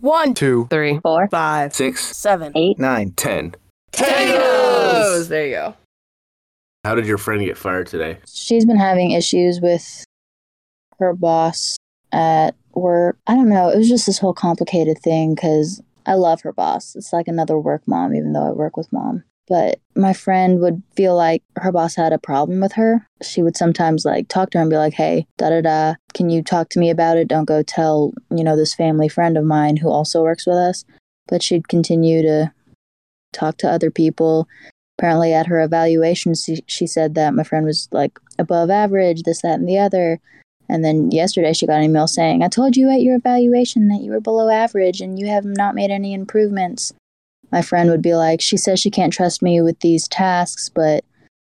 One, two, Three. four, five, six, seven, eight. Tangos. There you go. How did your friend get fired today? She's been having issues with her boss at work. I don't know. It was just this whole complicated thing because I love her boss. It's like another work mom, even though I work with mom. But my friend would feel like her boss had a problem with her. She would sometimes like talk to her and be like, hey, da da da, can you talk to me about it? Don't go tell, you know, this family friend of mine who also works with us. But she'd continue to talk to other people apparently at her evaluation she, she said that my friend was like above average this that and the other and then yesterday she got an email saying i told you at your evaluation that you were below average and you have not made any improvements my friend would be like she says she can't trust me with these tasks but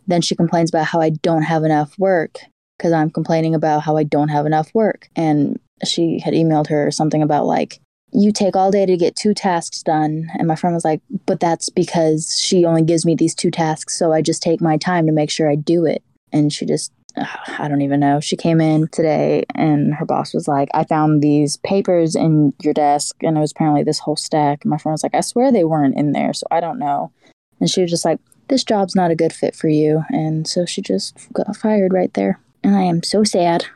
then she complains about how i don't have enough work because i'm complaining about how i don't have enough work and she had emailed her something about like you take all day to get two tasks done. And my friend was like, but that's because she only gives me these two tasks. So I just take my time to make sure I do it. And she just, I don't even know. She came in today and her boss was like, I found these papers in your desk. And it was apparently this whole stack. And my friend was like, I swear they weren't in there. So I don't know. And she was just like, this job's not a good fit for you. And so she just got fired right there. And I am so sad.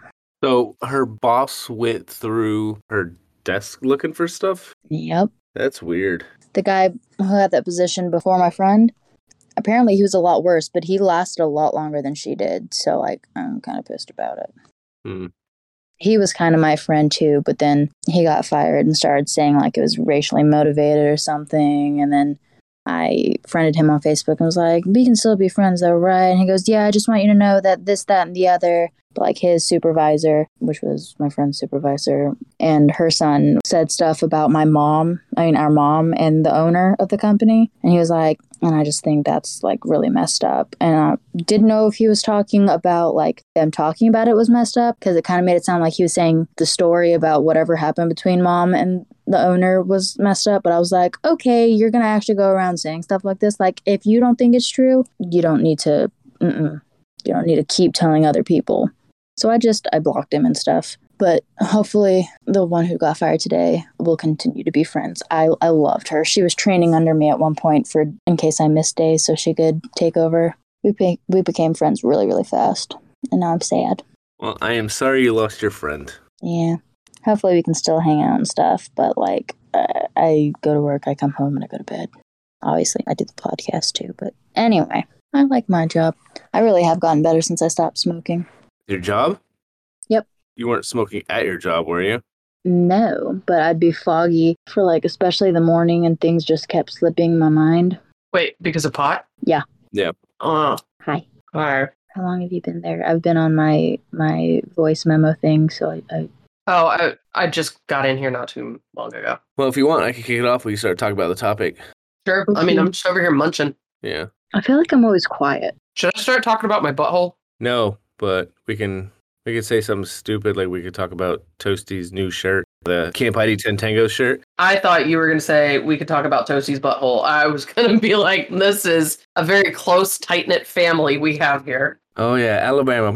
So her boss went through her desk looking for stuff? Yep. That's weird. the guy who had that position before my friend apparently he was a lot worse but he lasted a lot longer than she did so like i'm kind of pissed about it Hmm. he was kind of my friend too but then he got fired and started saying like it was racially motivated or something and then i friended him on facebook and was like we can still be friends though right and he goes yeah i just want you to know that this that and the other but like his supervisor which was my friend's supervisor and her son said stuff about my mom i mean our mom and the owner of the company and he was like and i just think that's like really messed up. And i didn't know if he was talking about like them talking about it was messed up because it kind of made it sound like he was saying the story about whatever happened between mom and the owner was messed up. But i was like okay you're gonna actually go around saying stuff like this. Like if you don't think it's true you don't need to you don't need to keep telling other people. So i just i blocked him and stuff but hopefully the one who got fired today will continue to be friends. I, I loved her. She was training under me at one point for in case I missed days so she could take over. We be, we became friends really really fast. And now I'm sad. Well, I am sorry you lost your friend. Yeah. Hopefully we can still hang out and stuff, but like uh, I go to work, I come home and I go to bed. Obviously, I do the podcast too, but anyway, I like my job. I really have gotten better since I stopped smoking. Your job? Yep. You weren't smoking at your job, were you? No, but I'd be foggy for like especially the morning and things just kept slipping my mind. Wait, because of pot? Yeah. Yep. Oh, uh. Hi. hi. How long have you been there? I've been on my my voice memo thing, so I, I Oh, I I just got in here not too long ago. Well, if you want, I can kick it off. We can start talking about the topic. Sure. I mean, I'm just over here munching. Yeah. I feel like I'm always quiet. Should I start talking about my butthole? No, but we can we could say something stupid like we could talk about Toasty's new shirt, the Camp ID Ten Tango shirt. I thought you were going to say we could talk about Toasty's butthole. I was going to be like, this is a very close, tight knit family we have here. Oh yeah, Alabama.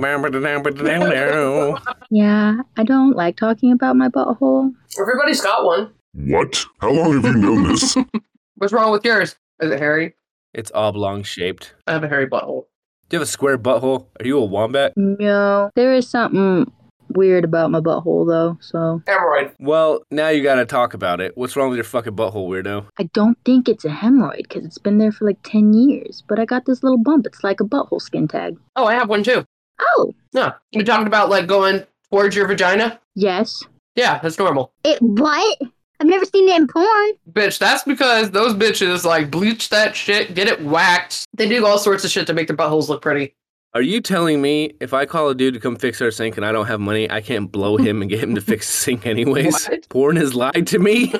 Yeah, I don't like talking about my butthole. Everybody's got one. What? How long have you known this? What's wrong with yours? Is it hairy? it's oblong shaped. I have a hairy butthole. Do you have a square butthole? Are you a wombat? No, there is something weird about my butthole though. So Hemorrhoid. Well, now you gotta talk about it. What's wrong with your fucking butthole, weirdo? I don't think it's a hemorrhoid because it's been there for like ten years. But I got this little bump. It's like a butthole skin tag. Oh, I have one too. Oh, Yeah. You talking about like going towards your vagina? yes. Yeah, that's normal. It what? I've never seen it in porn. Bitch, that's because those bitches like bleach that shit, get it waxed. They do all sorts of shit to make their buttholes look pretty. Are you telling me if I call a dude to come fix our sink and I don't have money, I can't blow him and get him to fix the sink anyways? What? Porn has lied to me?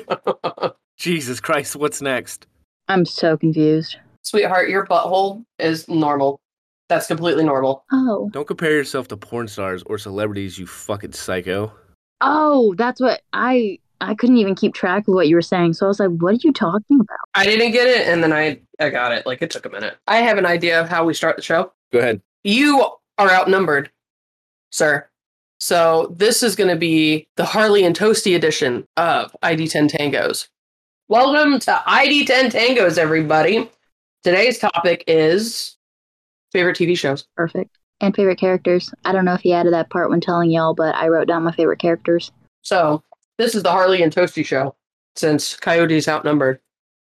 Jesus Christ, what's next? I'm so confused. Sweetheart, your butthole is normal. That's completely normal. Oh, Don't compare yourself to porn stars or celebrities, you fucking psycho. oh, that's what I. I couldn't even keep track of what you were saying. So I was like, "What are you talking about?" I didn't get it, and then I I got it. Like it took a minute. I have an idea of how we start the show. Go ahead. You are outnumbered, sir. So this is going to be the Harley and Toasty edition of ID10 Tangos. Welcome to ID10 Tangos, everybody. Today's topic is favorite TV shows. Perfect. And favorite characters. I don't know if he added that part when telling y'all, but I wrote down my favorite characters. So this is the Harley and Toasty show since Coyote's outnumbered.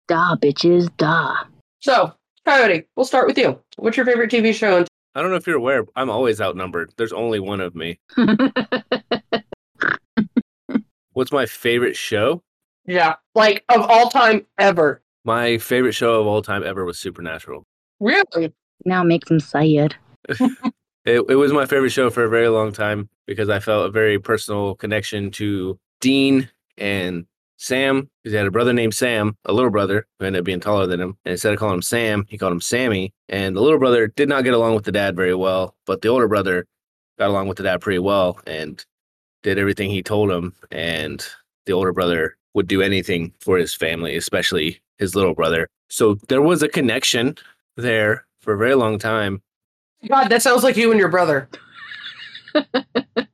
Da, bitches, da. So, Coyote, we'll start with you. What's your favorite TV show? And I don't know if you're aware, I'm always outnumbered. There's only one of me. What's my favorite show? yeah, like of all time ever. My favorite show of all time ever was Supernatural. Really? now make them say it. It, it was my favorite show for a very long time because I felt a very personal connection to Dean and Sam. Because he had a brother named Sam, a little brother who ended up being taller than him. And instead of calling him Sam, he called him Sammy. And the little brother did not get along with the dad very well, but the older brother got along with the dad pretty well and did everything he told him. And the older brother would do anything for his family, especially his little brother. So there was a connection there for a very long time. God, that sounds like you and your brother.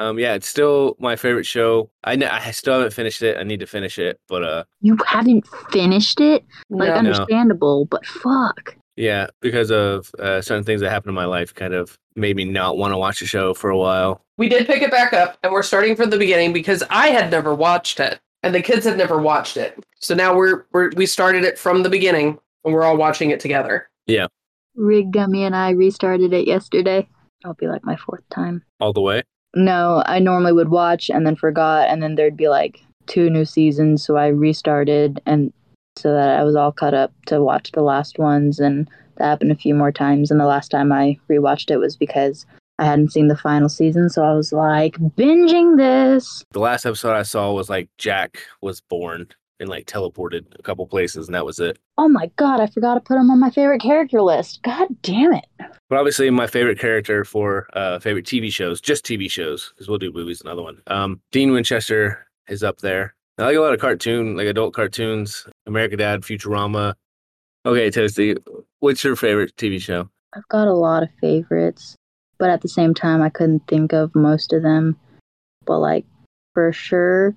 Um, yeah, it's still my favorite show. I kn- I still haven't finished it. I need to finish it, but uh, You haven't finished it? Like, No. understandable, but fuck. yeah, because of uh, certain things that happened in my life, kind of made me not want to watch the show for a while. We did pick it back up, and we're starting from the beginning because I had never watched it, and the kids had never watched it. So now we're, we're we started it from the beginning, and we're all watching it together. Yeah. Rig Gummy and I restarted it yesterday. I'll be like my fourth time. All the way. No, I normally would watch and then forgot, and then there'd be like two new seasons, so I restarted and so that I was all caught up to watch the last ones, and that happened a few more times. And the last time I rewatched it was because I hadn't seen the final season, so I was like binging this. The last episode I saw was like Jack was born and like teleported a couple places, and that was it. Oh my god, I forgot to put him on my favorite character list. God damn it. But obviously, my favorite character for uh, favorite TV shows, just TV shows, because we'll do movies another one. Um, Dean Winchester is up there. I like a lot of cartoon, like adult cartoons, American Dad, Futurama. Okay, Toasty, what's your favorite TV show? I've got a lot of favorites, but at the same time, I couldn't think of most of them. But like, for sure,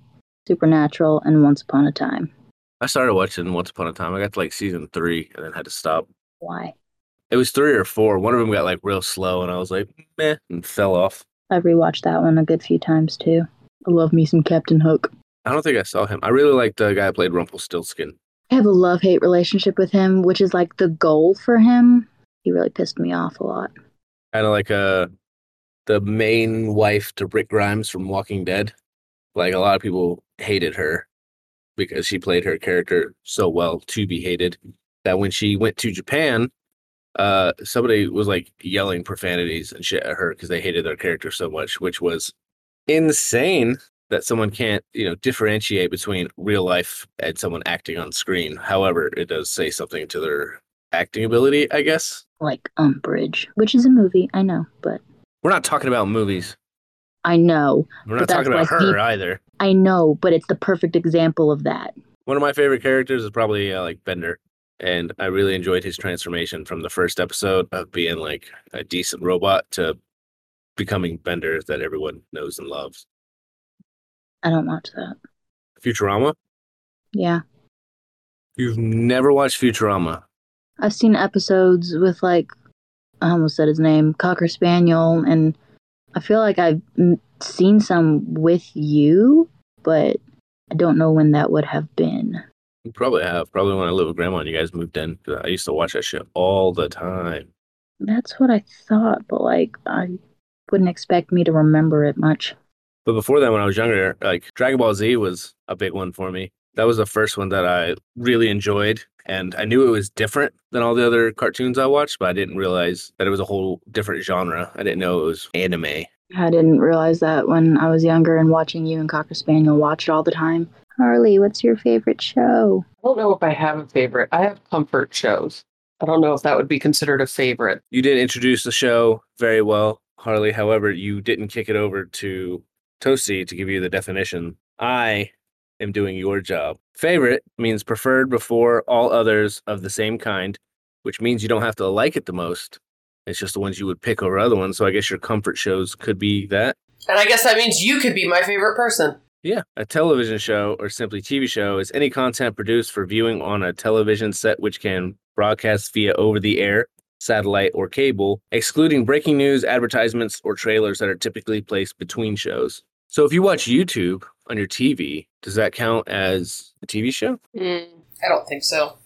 Supernatural and Once Upon a Time. I started watching Once Upon a Time. I got to like season three and then had to stop. Why? It was three or four. One of them got like real slow, and I was like, meh, and fell off. I've rewatched that one a good few times too. I love me some Captain Hook. I don't think I saw him. I really liked the guy who played Rumpelstiltskin. I have a love hate relationship with him, which is like the goal for him. He really pissed me off a lot. Kind of like uh, the main wife to Rick Grimes from Walking Dead. Like a lot of people hated her because she played her character so well to be hated that when she went to Japan, uh, somebody was like yelling profanities and shit at her because they hated their character so much, which was insane that someone can't, you know, differentiate between real life and someone acting on screen. However, it does say something to their acting ability, I guess. Like Umbridge, which is a movie, I know, but We're not talking about movies. I know. We're But not that's talking about like her the- either. I know, but it's the perfect example of that. One of my favorite characters is probably uh, like Bender, and I really enjoyed his transformation from the first episode of being like a decent robot to becoming Bender that everyone knows and loves. I don't watch that. Futurama? Yeah. You've never watched Futurama? I've seen episodes with like I almost said his name, Cocker Spaniel, and I feel like I've seen some with you, but I don't know when that would have been. You probably have. Probably when I lived with grandma and you guys moved in. Uh, I used to watch that shit all the time. That's what I thought, but like I wouldn't expect me to remember it much. But before that, when I was younger, like Dragon Ball Z was a big one for me. That was the first one that I really enjoyed. And I knew it was different than all the other cartoons I watched, but I didn't realize that it was a whole different genre. I didn't know it was anime. I didn't realize that when I was younger and watching you and Cocker Spaniel watch it all the time. Harley, what's your favorite show? I don't know if I have a favorite. I have comfort shows. I don't know if that would be considered a favorite. You did introduce the show very well, Harley. However, you didn't kick it over to Toasty to give you the definition. I am doing your job. Favorite means preferred before all others of the same kind, which means you don't have to like it the most. It's just the ones you would pick over other ones. So I guess your comfort shows could be that. And I guess that means you could be my favorite person. Yeah. A television show or simply TV show is any content produced for viewing on a television set which can broadcast via over the air, satellite, or cable, excluding breaking news, advertisements, or trailers that are typically placed between shows. So if you watch YouTube on your TV, does that count as a TV show? Mm, I don't think so.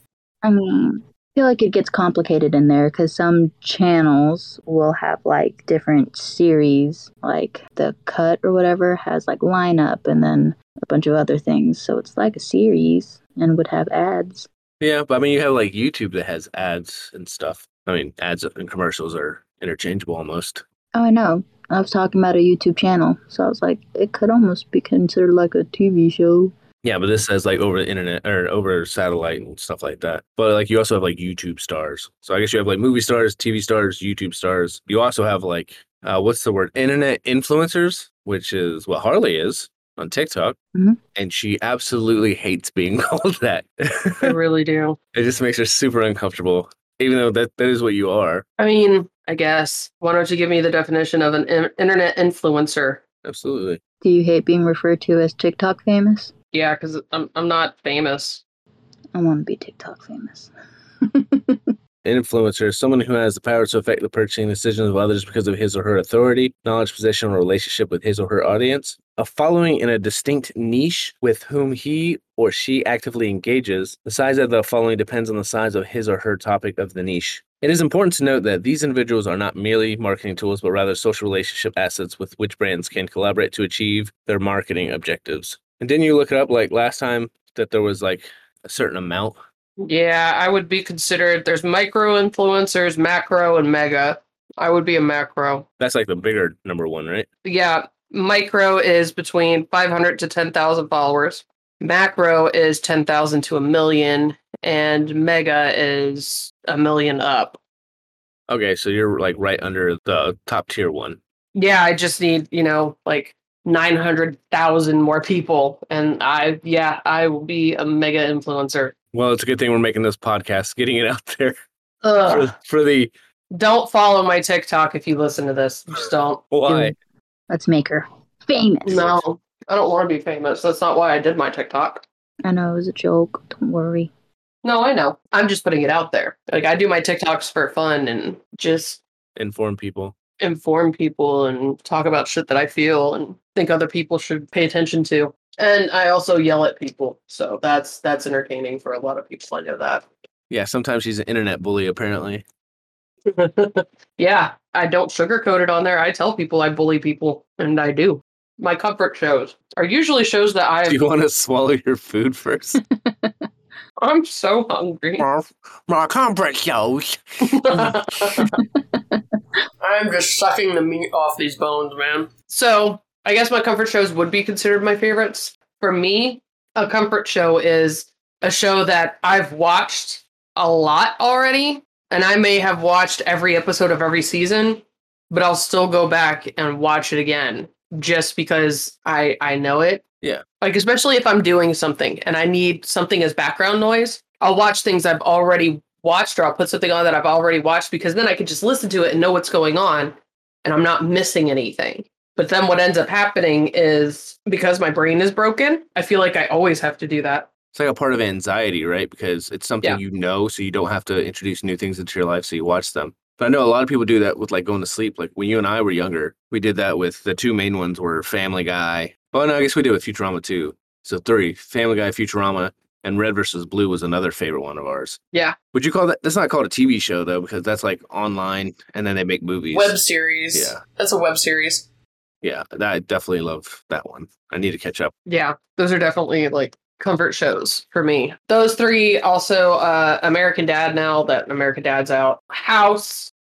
I mean, I feel like it gets complicated in there because some channels will have like different series, like the cut or whatever has like lineup and then a bunch of other things. So it's like a series and would have ads. Yeah, but I mean, you have like YouTube that has ads and stuff. I mean, ads and commercials are interchangeable almost. Oh, I know. I was talking about a YouTube channel, so I was like, it could almost be considered like a TV show. Yeah, but this says like over the internet or over satellite and stuff like that. But like you also have like YouTube stars. So I guess you have like movie stars, TV stars, YouTube stars. You also have like uh, what's the word? Internet influencers, which is what Harley is on TikTok. Mhm. And she absolutely hates being called that. I really do. it just makes her super uncomfortable, even though that, that is what you are. I mean, I guess. Why don't you give me the definition of an in- internet influencer? Absolutely. Do you hate being referred to as TikTok famous? Yeah, because I'm I'm not famous. I want to be TikTok famous. influencer is someone who has the power to affect the purchasing decisions of others because of his or her authority, knowledge, position, or relationship with his or her audience. A following in a distinct niche with whom he or she actively engages. The size of the following depends on the size of his or her topic of the niche. It is important to note that these individuals are not merely marketing tools, but rather social relationship assets with which brands can collaborate to achieve their marketing objectives. And didn't you look it up like last time that there was like a certain amount Yeah, I would be considered. There's micro influencers, macro, and mega. I would be a macro. That's like the bigger number one, right? Yeah, micro is between 500 to 10,000 followers. Macro is 10,000 to a million, and mega is a million up. Okay, so you're like right under the top tier one. Yeah, I just need, you know, like 900,000 more people. And I, yeah, I will be a mega influencer. Well, it's a good thing we're making this podcast, getting it out there for, for the Don't follow my TikTok if you listen to this. Just don't. why. Let's make her famous. No, I don't want to be famous. That's not why I did my TikTok. I know it was a joke. Don't worry. No, I know. I'm just putting it out there. Like I do my TikToks for fun and just Inform people. inform people and talk about shit that I feel and think other people should pay attention to. And I also yell at people. So that's that's entertaining for a lot of people. I know that. Yeah, sometimes she's an internet bully, apparently. yeah, I don't sugarcoat it on there. I tell people I bully people, and I do. My comfort shows are usually shows that I Do you want to swallow your food first? I'm so hungry. My comfort shows. I'm just sucking the meat off these bones, man. So I guess my comfort shows would be considered my favorites. For me, a comfort show is a show that I've watched a lot already, and I may have watched every episode of every season, but I'll still go back and watch it again just because I I know it. Yeah. Like especially if I'm doing something and I need something as background noise, I'll watch things I've already watched or I'll put something on that I've already watched because then I can just listen to it and know what's going on and I'm not missing anything. But then what ends up happening is because my brain is broken, I feel like I always have to do that. It's like a part of anxiety, right? Because it's something Yeah. you know, so you don't have to introduce new things into your life, so you watch them. But I know a lot of people do that with like going to sleep. Like when you and I were younger, we did that with the two main ones were Family Guy. Oh no, I guess we did with Futurama too. So three, Family Guy, Futurama, and Red versus Blue was another favorite one of ours. Yeah. Would you call that? That's not called a TV show though, because that's like online, and then they make movies. Web series. Yeah. That's a web series. Yeah, that, I definitely love that one. I need to catch up. Yeah. Those are definitely like comfort shows for me. Those three also uh American Dad now that American Dad's out. House.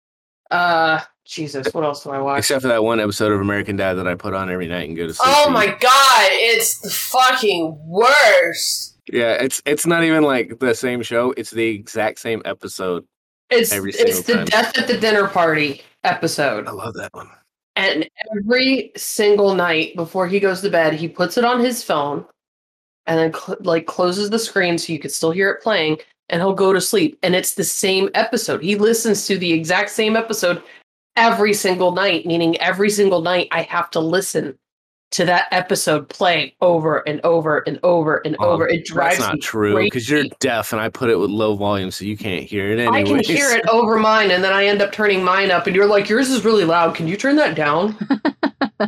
Uh Jesus, what else do I watch? Except for that one episode of American Dad that I put on every night and go to sleep. Oh my god, it's the fucking worst. Yeah, it's it's not even like the same show. It's the exact same episode. It's Every it's the time. death at the dinner party episode. I love that one. And every single night before he goes to bed, he puts it on his phone and then cl- like closes the screen so you can still hear it playing. and he'll go to sleep and it's the same episode. He listens to the exact same episode every single night, meaning every single night I have to listen to that episode playing over and over and over and Oh, over. It drives me. That's not me true because you're deaf and I put it with low volume so you can't hear it anyway. I can hear it over mine, and then I end up turning mine up, and you're like, "Yours is really loud. Can you turn that down?"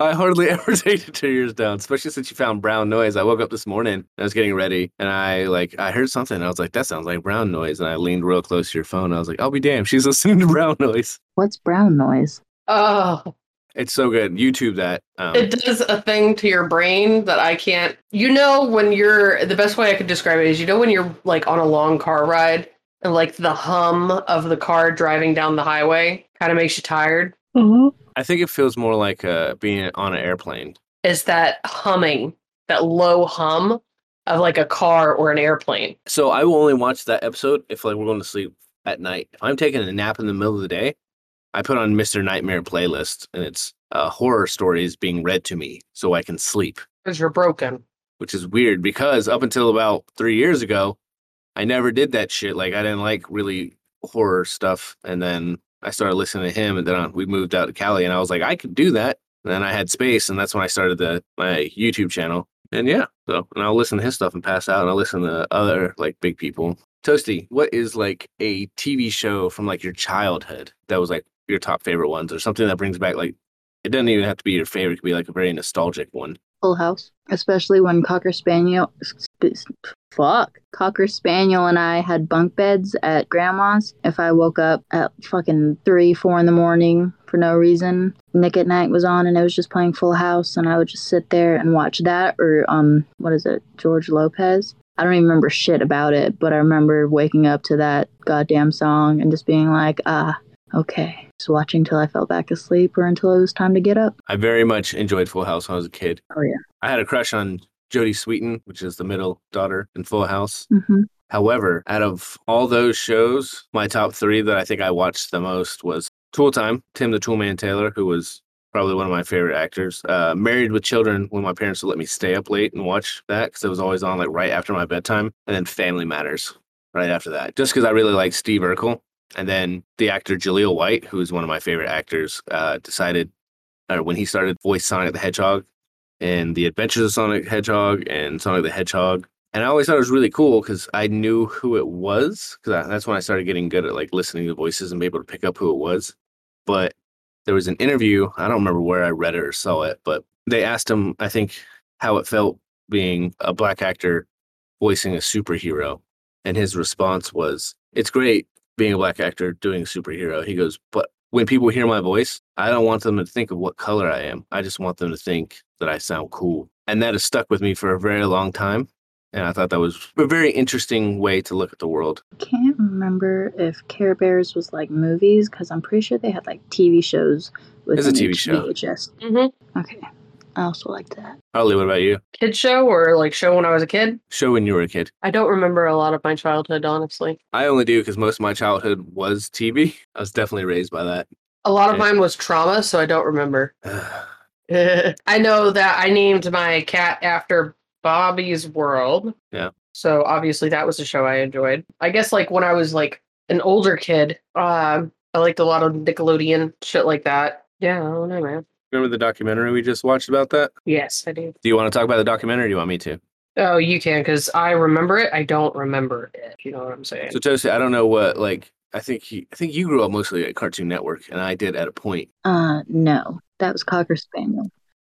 I hardly ever take the two years down, especially since you found brown noise. I woke up this morning and I was getting ready and I like I heard something and I was like, that sounds like brown noise. And I leaned real close to your phone. I was like, I'll be damned. She's listening to brown noise. What's brown noise? Oh, It's so good. YouTube that. Um, it does a thing to your brain that I can't. You know, when you're the best way I could describe it is, you know, when you're like on a long car ride and like the hum of the car driving down the highway kind of makes you tired. I think it feels more like uh, being on an airplane. Is that humming, that low hum of like a car or an airplane? So I will only watch that episode if like we're going to sleep at night. If I'm taking a nap in the middle of the day, I put on Mr. Nightmare playlist and it's uh, horror stories being read to me so I can sleep. Because you're broken. which is weird because up until about three years ago, I never did that shit. Like I didn't like really horror stuff, and then I started listening to him, and then uh, we moved out to Cali, and I was like, I could do that. And then I had space, and that's when I started the my YouTube channel. And yeah, so and I'll listen to his stuff and pass out, and I'll listen to other like big people. Toasty, what is like a TV show from like your childhood that was like your top favorite ones, or something that brings back like it doesn't even have to be your favorite; it could be like a very nostalgic one. Full House, especially when Cocker Spaniel, sp- fuck, Cocker Spaniel and I had bunk beds at Grandma's. If I woke up at fucking three, four in the morning for no reason, Nick at Night was on and it was just playing Full House, and I would just sit there and watch that or um, what is it, George Lopez. I don't even remember shit about it, but I remember waking up to that goddamn song and just being like, ah, okay. Just watching till I fell back asleep or until it was time to get up. I very much enjoyed Full House when I was a kid. Oh, yeah. I had a crush on Jodie Sweetin, which is the middle daughter in Full House. hmm However, out of all those shows, my top three that I think I watched the most was Tool Time, Tim the Toolman Taylor, who was probably one of my favorite actors. Uh, Married with Children, when my parents would let me stay up late and watch that because it was always on like right after my bedtime. And then Family Matters right after that, just because I really like Steve Urkel. And then the actor Jaleel White, who's one of my favorite actors, uh, decided uh, when he started voice Sonic the Hedgehog and the Adventures of Sonic the Hedgehog and Sonic the Hedgehog. And I always thought it was really cool because I knew who it was because that's when I started getting good at like listening to voices and be able to pick up who it was. But there was an interview. I don't remember where I read it or saw it, but they asked him, I think, how it felt being a black actor voicing a superhero. And his response was, It's great being a black actor doing a superhero. He goes, But when people hear my voice, I don't want them to think of what color I am. I just want them to think that I sound cool. And that has stuck with me for a very long time. And I thought that was a very interesting way to look at the world. I can't remember if Care Bears was like movies because I'm pretty sure they had like TV shows with It's a TV show. VHS. Mm-hmm. Okay, I also like that. Harley, what about you? Kid show or like show when I was a kid? Show when you were a kid. I don't remember a lot of my childhood, honestly. I only do because most of my childhood was TV. I was definitely raised by that. A lot of Okay. mine was trauma, so I don't remember. I know that I named my cat after Bobby's World. Yeah. So obviously that was a show I enjoyed. I guess like when I was like an older kid, um, I liked a lot of Nickelodeon shit like that. Yeah, I don't know, man. Remember the documentary we just watched about that? Yes, I do. Do you want to talk about the documentary or do you want me to? Oh, you can because I remember it. I don't remember it. You know what I'm saying? So Toasty, I don't know what like I think he, I think you grew up mostly at Cartoon Network and I did at a point. Uh, no, that was Cocker Spaniel,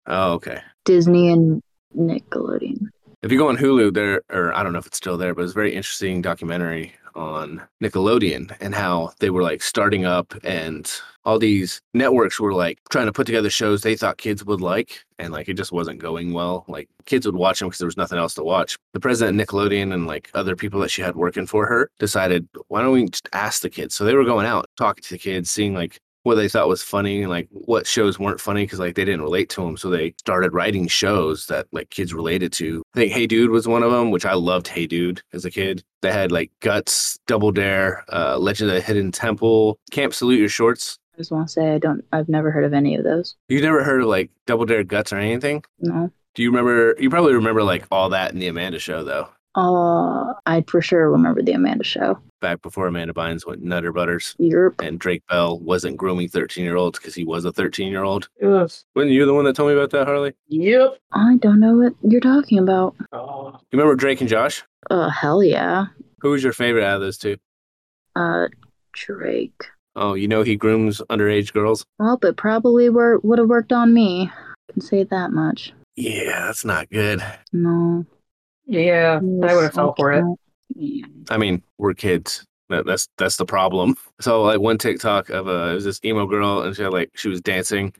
Oh, okay. Disney and Nickelodeon. If you go on Hulu, there, or I don't know if it's still there, but it's a very interesting documentary on Nickelodeon and how they were like starting up and all these networks were like trying to put together shows they thought kids would like. And like it just wasn't going well. Like kids would watch them because there was nothing else to watch. The president of Nickelodeon and like other people that she had working for her decided, why don't we just ask the kids? So they were going out, talking to the kids, seeing like what they thought was funny and like what shows weren't funny because like they didn't relate to them. So they started writing shows that like kids related to. I think Hey Dude was one of them, which I loved Hey Dude as a kid. They had like Guts, Double Dare, uh, Legend of the Hidden Temple, Camp Salute Your Shorts. I just want to say I don't. I've never heard of any of those. You never heard of like Double Dare Guts or anything? No. Do you remember? You probably remember like all that in the Amanda show though. Uh, I for sure remember the Amanda show. Back before Amanda Bynes went Nutter Butters Europe. and Drake Bell wasn't grooming 13 year olds because he was a 13 year old. Yes. Wasn't you the one that told me about that, Harley? Yep. I don't know what you're talking about. Oh. You remember Drake and Josh? Uh, hell yeah. Who was your favorite out of those two? Uh, Drake. Oh, you know he grooms underage girls? Well, but probably were would have worked on me. I can say that much. Yeah, that's not good. No. Yeah, I would have fell for it. I mean, we're kids. That, that's that's the problem. So like one TikTok of a it was this emo girl and she had like she was dancing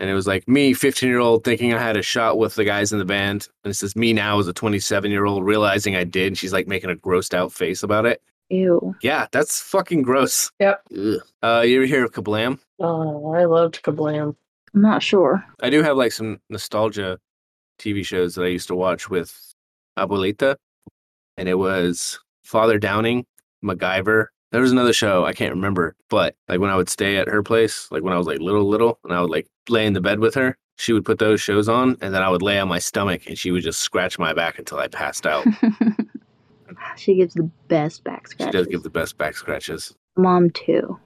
and it was like me, 15 year old, thinking I had a shot with the guys in the band. And it says me now as a 27 year old realizing I did. And she's like making a grossed out face about it. Ew. Yeah, that's fucking gross. Yep. Ugh. Uh, you ever hear of Kablam? Oh, I loved Kablam. I'm not sure. I do have like some nostalgia TV shows that I used to watch with Abuelita, and it was Father Dowling, MacGyver. There was another show I can't remember, but like when I would stay at her place, like when I was like little, little, and I would like lay in the bed with her, she would put those shows on, and then I would lay on my stomach, and she would just scratch my back until I passed out. she gives the best back she does give the best back scratches. mom too.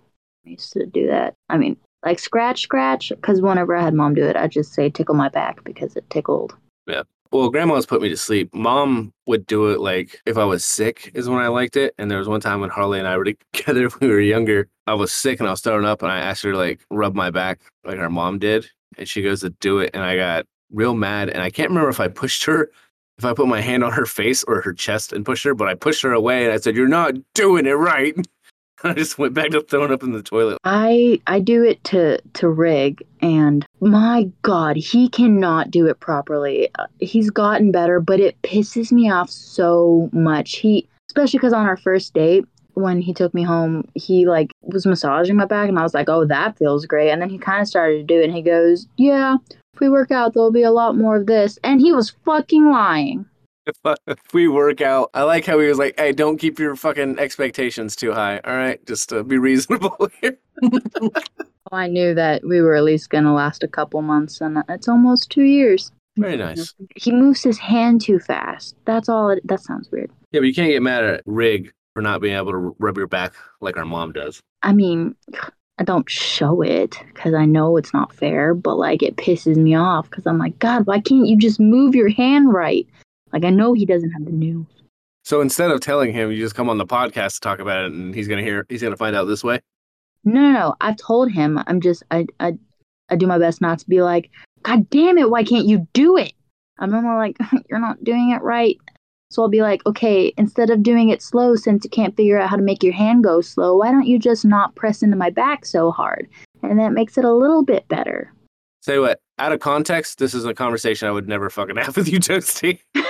I used to do that. I mean, like scratch, scratch. Because whenever I had mom do it, I just say tickle my back because it tickled. Well, grandma's put me to sleep. Mom would do it like if I was sick, is when I liked it. And there was one time when Harley and I were together when we were younger. I was sick and I was throwing up, and I asked her to like rub my back like our mom did. And she goes to do it, and I got real mad. And I can't remember if I pushed her, if I put my hand on her face or her chest and pushed her, but I pushed her away and I said, You're not doing it right. I just went back to throwing up in the toilet. I I do it to to rig, and my God, he cannot do it properly. Uh, He's gotten better, but it pisses me off so much. He, especially because on our first date. When he took me home, he like was massaging my back, and I was like, "Oh, that feels great." And then he kind of started to do it, and he goes, "Yeah, if we work out, there'll be a lot more of this." And he was fucking lying. If, we work out. I like how he was like, "Hey, don't keep your fucking expectations too high. All right, just uh, be reasonable here." I knew that we were at least gonna last a couple months, and it's almost two years. Very nice. He moves his hand too fast. That's all. It, that sounds weird. Yeah, but you can't get mad at Rig for not being able to rub your back like our mom does. I mean, I don't show it because I know it's not fair, but like it pisses me off because I'm like, God, why can't you just move your hand right? Like I know he doesn't have the new. So instead of telling him, you just come on the podcast to talk about it, and he's gonna hear. He's gonna find out this way. No, no, no. I've told him. I'm just. I. I. I do my best not to be like, God damn it, why can't you do it? I'm more like, you're not doing it right. So I'll be like, okay, instead of doing it slow, since you can't figure out how to make your hand go slow, why don't you just not press into my back so hard? And that makes it a little bit better. Say what? Out of context, this is a conversation I would never fucking have with you, Toasty.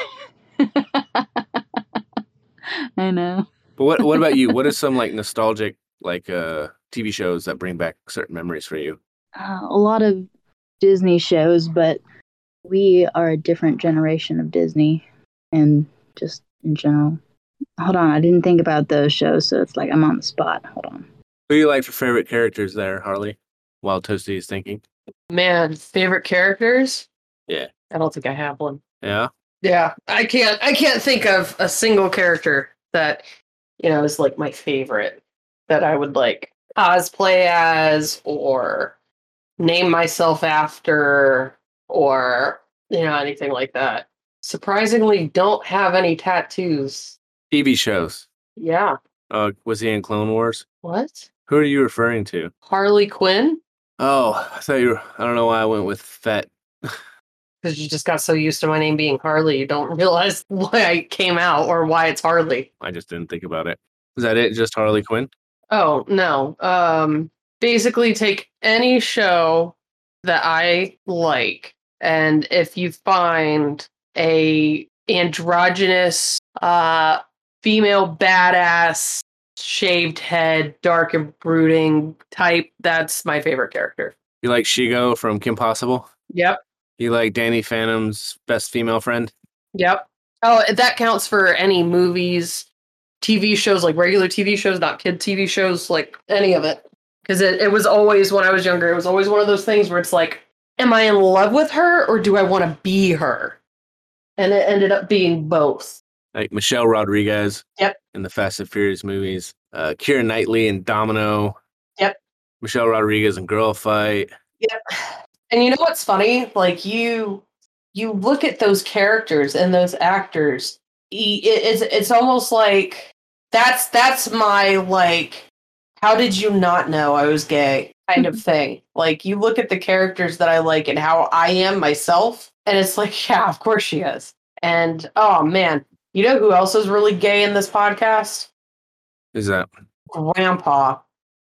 I know. But what? What about you? What are some like nostalgic like uh TV shows that bring back certain memories for you? Uh, a lot of Disney shows, but we are a different generation of Disney and just in general. Hold on, I didn't think about those shows, so it's like I'm on the spot. Hold on. Who do you like for favorite characters there, Harley? While Toasty is thinking. Man, favorite characters? Yeah. I don't think I have one. Yeah. Yeah, I can't. I can't think of a single character that you know is like my favorite that I would like cosplay as or name myself after or you know anything like that. Surprisingly, don't have any tattoos. TV shows. Yeah. Uh, was he in Clone Wars? What? Who are you referring to? Harley Quinn? Oh, I thought you were. I don't know why I went with Fett. Because you just got so used to my name being Harley, you don't realize why I came out or why it's Harley. I just didn't think about it. Is that it? Just Harley Quinn? Oh, no. Um basically take any show that I like and if you find a androgynous uh female badass shaved head dark and brooding type that's my favorite character. You like Shego from Kim Possible? Yep. You like Danny Phantom's best female friend? Yep. Oh, that counts for any movies, TV shows, like regular TV shows, not kid TV shows, like any of it. Because it, it was always, when I was younger, it was always one of those things where it's like, am I in love with her or do I want to be her? And it ended up being both. like Michelle Rodriguez. Yep. In the Fast and Furious movies, uh, Keira Knightley and Domino. Yep. Michelle Rodriguez and Girl Fight. Yep. And you know what's funny? Like you you look at those characters and those actors, e- it's it's almost like that's that's my like how did you not know I was gay kind of mm-hmm. thing. Like you look at the characters that I like and how I am myself and it's like yeah, of course she is. And oh man, you know who else is really gay in this podcast? Is that? grandpa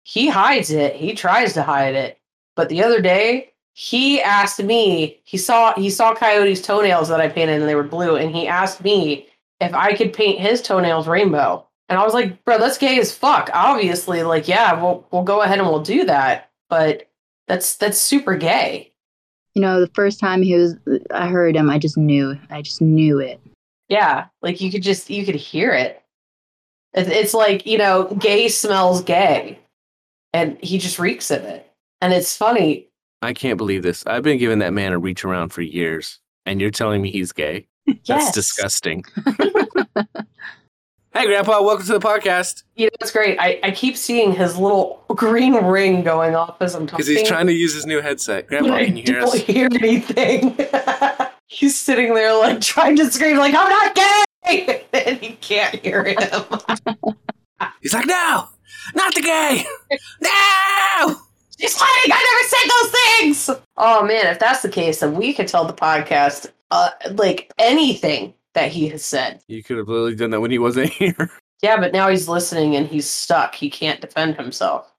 he hides it he tries to hide it but the other day he asked me he saw he saw coyote's toenails that i painted and they were blue and he asked me if i could paint his toenails rainbow and i was like bro that's gay as fuck obviously like yeah we'll we'll go ahead and we'll do that but that's that's super gay You know, the first time he was, I heard him, I just knew. I just knew it. yeah like you could just you could hear it It's- it's like you know gay smells gay and he just reeks of it and it's funny I can't believe this. I've been giving that man a reach around for years, and you're telling me he's gay. That's disgusting. hey, Grandpa, welcome to the podcast. You know, it's great. I, I keep seeing his little green ring going off as I'm talking. Because he's trying to use his new headset. Grandpa, I can you hear don't us? hear anything. he's sitting there like trying to scream like I'm not gay, and he can't hear him. He's like, no, not the gay. no. She's lying. I never said those things. Oh man, if that's the case, then we could tell the podcast uh, like anything that he has said. You could have literally done that when he wasn't here. Yeah, but now he's listening and he's stuck. He can't defend himself.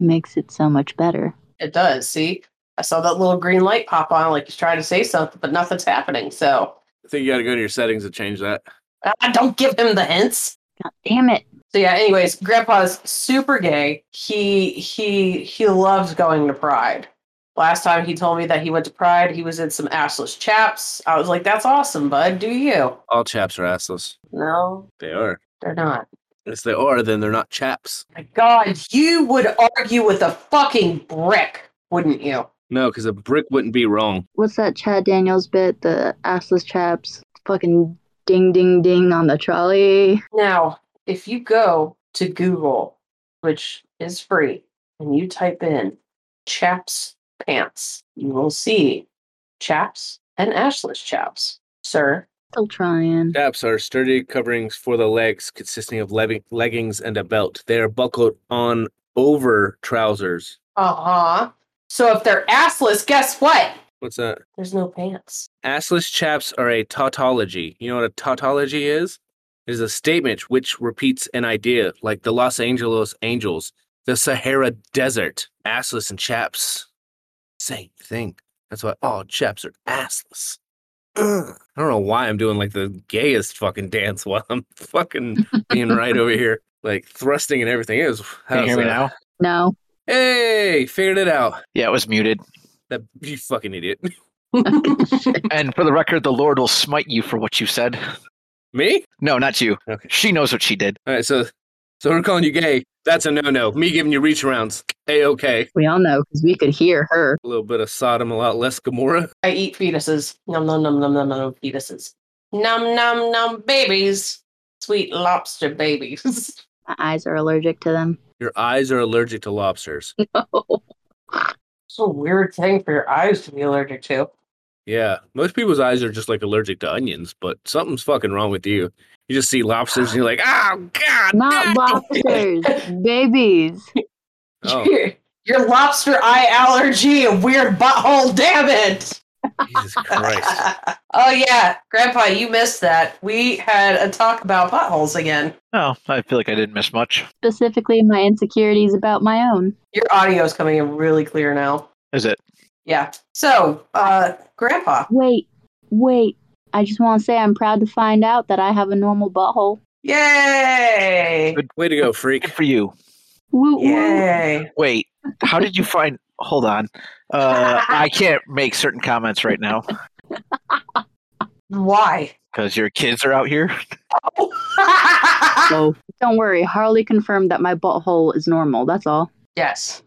Makes it so much better. It does. See, I saw that little green light pop on, like he's trying to say something, but nothing's happening. So I think you got to go to your settings to change that. uh, don't give him the hints. God damn it. So yeah. Anyways, Grandpa's super gay. He he he loves going to Pride. Last time he told me that he went to Pride, he was in some assless chaps. I was like, "That's awesome, bud. Do you?" All chaps are assless. No, They are. they're not. If they are, then they're not chaps. My God, you would argue with a fucking brick, wouldn't you? No, because a brick wouldn't be wrong. What's that Chad Daniels bit? The assless chaps fucking ding ding ding on the trolley. Now, if you go to Google, which is free, and you type in chaps pants, you will see chaps and ashless chaps. Sir, Still trying. Chaps are sturdy coverings for the legs consisting of leg- leggings and a belt. They are buckled on over trousers. uh huh. So if they're assless, guess what? What's that? There's no pants. Assless chaps are a tautology. You know what a tautology is? It is a statement which repeats an idea, like the Los Angeles Angels, the Sahara Desert. Assless and chaps, same thing. That's why all chaps are assless. Ugh. I don't know why I'm doing like the gayest fucking dance while I'm fucking being right over here, like thrusting and everything. It was. Can you how's hear me now? No. Hey, figured it out. Yeah, it was muted. That you fucking idiot. And for the record, the Lord will smite you for what you said. Me? No, not you. Okay. She knows what she did. All right, so so we're calling you gay. That's a no-no. Me giving you reach arounds. A okay. We all know because we could hear her. A little bit of Sodom, a lot less Gomorrah. I eat fetuses. Num num num num num num fetuses. Num num num babies. Sweet lobster babies. My eyes are allergic to them. Your eyes are allergic to lobsters. No. It's a weird thing for your eyes to be allergic to. Yeah, most people's eyes are just like allergic to onions, but something's fucking wrong with you. You just see lobsters and you're like, oh god, Not no!" lobsters, babies. Oh, Your, your lobster eye allergy a weird butthole, damn it! Jesus Christ! oh yeah, Grandpa, you missed that. We had a talk about buttholes again. Oh, I feel like I didn't miss much. Specifically, my insecurities about my own. Your audio is coming in really clear now. Is it? Yeah. So, uh, Grandpa, Wait, wait. I just want to say I'm proud to find out that I have a normal butthole. yay! Good Way to go, freak! Good for you. Woo woo. Yay! Wait, how did you find? Hold on. Uh, I can't make certain comments right now Why? because your kids are out here. So don't worry. Harley confirmed that my butthole is normal. That's all. yes.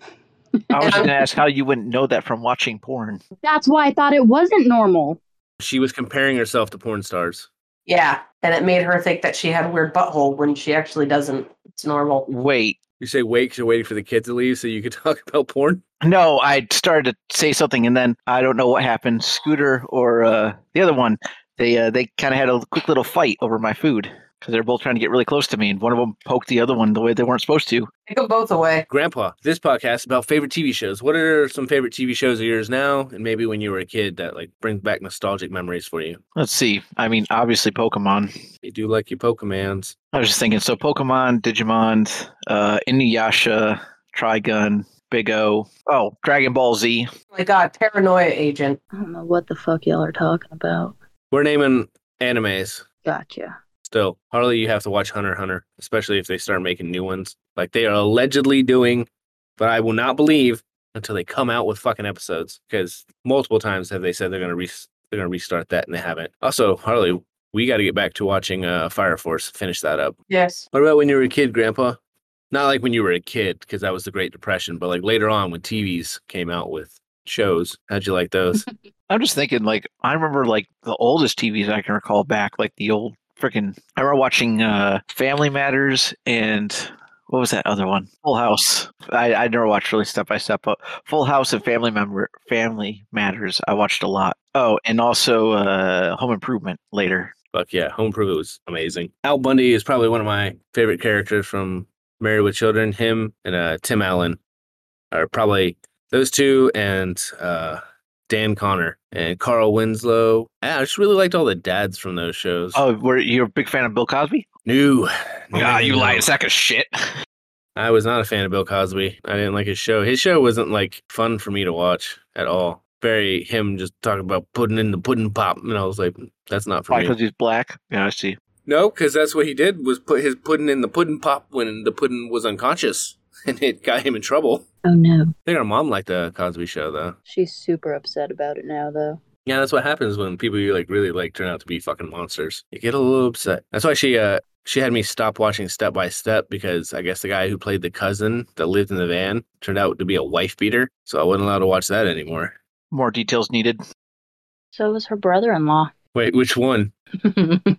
I was going to ask how you wouldn't know that from watching porn. That's why I thought it wasn't normal. She was comparing herself to porn stars. Yeah, and it made her think that she had a weird butthole when she actually doesn't. It's normal. Wait. You say wait 'cause you're waiting for the kid to leave so you could talk about porn? No, I started to say something and then I don't know what happened. Scooter or uh, the other one, they uh, they kind of had a quick little fight over my food because they're both trying to get really close to me, and one of them poked the other one the way they weren't supposed to. Take them both away. Grandpa, this podcast is about favorite TV shows. What are some favorite TV shows of yours now, and maybe when you were a kid that like brings back nostalgic memories for you? Let's see. I mean, obviously Pokemon. You do like your Pokemans. I was just thinking. So Pokemon, Digimon, uh, Inuyasha, Trigun, Big O. Oh, Dragon Ball Z. Oh my god, paranoia agent. I don't know what the fuck y'all are talking about. We're naming animes. Gotcha. Still, Harley, you have to watch Hunter Hunter, especially if they start making new ones. Like they are allegedly doing, but I will not believe until they come out with fucking episodes. Because multiple times have they said they're gonna re- they're gonna restart that and they haven't. Also, Harley, we got to get back to watching uh, Fire Force. Finish that up. Yes. What about when you were a kid, Grandpa? Not like when you were a kid, because that was the Great Depression, but like later on when TVs came out with shows. How'd you like those? I'm just thinking, like, I remember like the oldest TVs I can recall back, like the old freaking. I remember watching uh, Family Matters and what was that other one? Full House. I I never watched really step by step, but Full House and Family Member Family Matters I watched a lot. Oh, and also uh, Home Improvement later. Fuck yeah, Home Improvement was amazing. Al Bundy is probably one of my favorite characters from Married with Children. Him and uh, Tim Allen are probably those two, and uh, Dan Connor and Carl Winslow. I just really liked all the dads from those shows. Oh, were you a big fan of Bill Cosby? no, Ah, you No. lying sack of shit. I was not a fan of Bill Cosby. I didn't like his show. His show wasn't like fun for me to watch at all. Very him just talking about putting in the pudding pop, and I was like, that's not for Why? me. Because he's black. Yeah, I see. No, because that's what he did was put his pudding in the pudding pop when the pudding was unconscious, and it got him in trouble. Oh no. I think our mom liked the Cosby Show though. She's super upset about it now, though. Yeah, that's what happens when people you like really like turn out to be fucking monsters. You get a little upset. That's why she uh she had me stop watching Step by Step because I guess the guy who played the cousin that lived in the van turned out to be a wife beater, so I wasn't allowed to watch that anymore. More details needed. So was her brother-in-law. Wait, which one?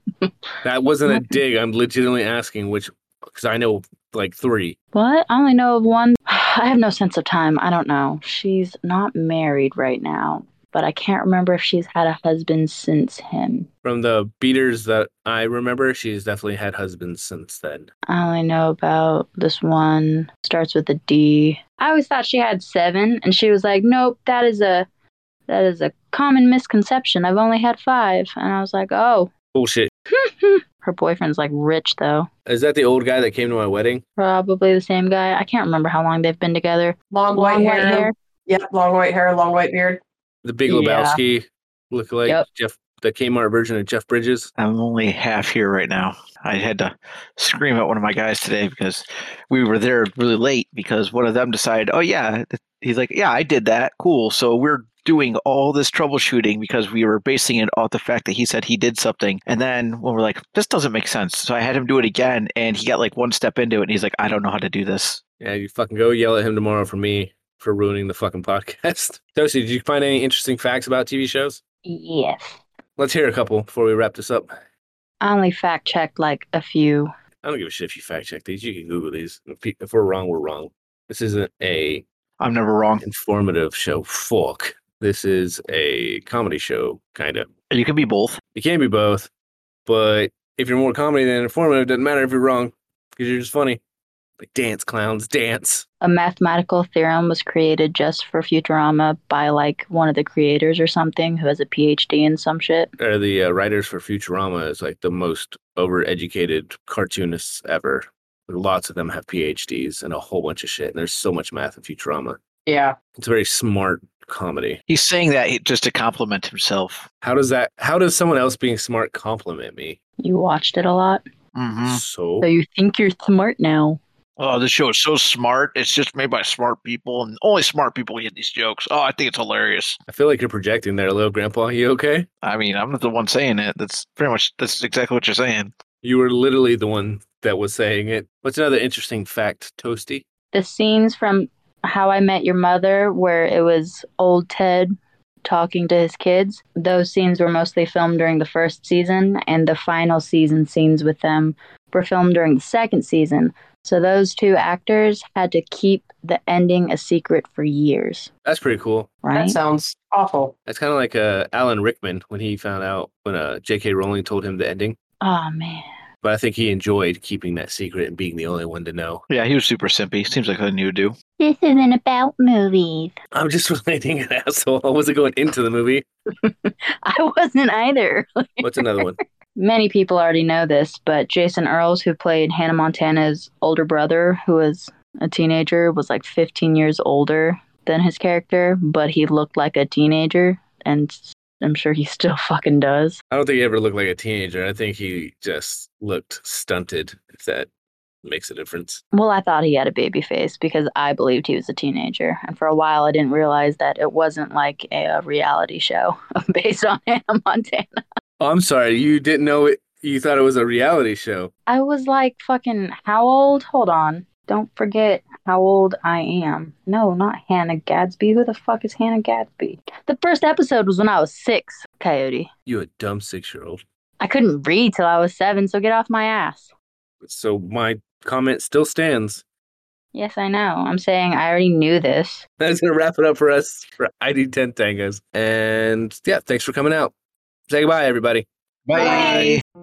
That wasn't a dig. I'm legitimately asking which because I know like three. what? I only know of one. I have no sense of time. I don't know. She's not married right now, but I can't remember if she's had a husband since him. From the beaters that I remember, she's definitely had husbands since then. I only know about this one. Starts with a D. I always thought she had seven, and she was like, "Nope, that is a that is a common misconception. I've only had five. And I was like, "Oh." Bullshit. Her boyfriend's like rich though. Is that the old guy that came to my wedding? Probably the same guy. I can't remember how long they've been together. Long, Long white, hair. Yep, long white hair, long white beard. The Big Yeah. Lebowski look like Yep. Jeff, the Kmart version of Jeff Bridges. I'm only half here right now. I had to scream at one of my guys today because we were there really late because one of them decided, oh, yeah. He's like, yeah, I did that. Cool. So we're doing all this troubleshooting because we were basing it off the fact that he said he did something. And then when we're like, this doesn't make sense. So I had him do it again and he got like one step into it and he's like, I don't know how to do this. Yeah, you fucking go yell at him tomorrow for me for ruining the fucking podcast. Toasty, did you find any interesting facts about TV shows? Yes. Let's hear a couple before we wrap this up. I only fact checked like a few. I don't give a shit if you fact check these. You can Google these. If we're wrong, we're wrong. This isn't a I'm never wrong. informative show. Fuck. This is a comedy show, kind of. You can be both. You can be both, but if you're more comedy than informative, it doesn't matter if you're wrong because you're just funny. Like dance, clowns, dance. A mathematical theorem was created just for Futurama by like one of the creators or something who has a PhD in some shit. Or the uh, writers for Futurama is like the most overeducated cartoonists ever. Lots of them have PhDs and a whole bunch of shit. And there's so much math in Futurama. Yeah. It's a very smart comedy. He's saying that just to compliment himself. How does that? How does someone else being smart compliment me? You watched it a lot, hmm So so you think you're smart now. Oh, this show is so smart. It's just made by smart people, and only smart people get these jokes. Oh, I think it's hilarious. I feel like you're projecting there, little grandpa. You okay? I mean, I'm not the one saying it. That's pretty much that's exactly what you're saying. You were literally the one that was saying it. What's another interesting fact, Toasty? The scenes from How I Met Your Mother, where it was old Ted talking to his kids. Those scenes were mostly filmed during the first season, and the final season scenes with them were filmed during the second season. So those two actors had to keep the ending a secret for years, That's pretty cool. Right? That right? sounds awful. That's kind of like uh, Alan Rickman when he found out when uh, J.K. Rowling told him the ending. oh man. But I think he enjoyed keeping that secret and being the only one to know. Yeah, he was super simpy. Seems like something you would do. This isn't about movies. I'm just relating an asshole. I wasn't going into the movie. I wasn't either. What's another one? Many people already know this, but Jason Earles, who played Hannah Montana's older brother, who was a teenager, was like 15 years older than his character, but he looked like a teenager, and I'm sure he still fucking does. I don't think he ever looked like a teenager. I think he just looked stunted, if that makes a difference. Well, I thought he had a baby face because I believed he was a teenager, and for a while I didn't realize that it wasn't like a, reality show based on Hannah Montana. Oh, I'm sorry. You didn't know it. You thought it was a reality show. I was like, fucking, how old? Hold on. Don't forget how old I am. No, not Hannah Gadsby. Who the fuck is Hannah Gadsby? The first episode was when I was six, Coyote. You a dumb six year old. I couldn't read till I was seven, so get off my ass. So my comment still stands. Yes, I know. I'm saying I already knew this. That's gonna wrap it up for us for ID 10 Tangos. And yeah, thanks for coming out. Say goodbye, everybody. Bye. Bye.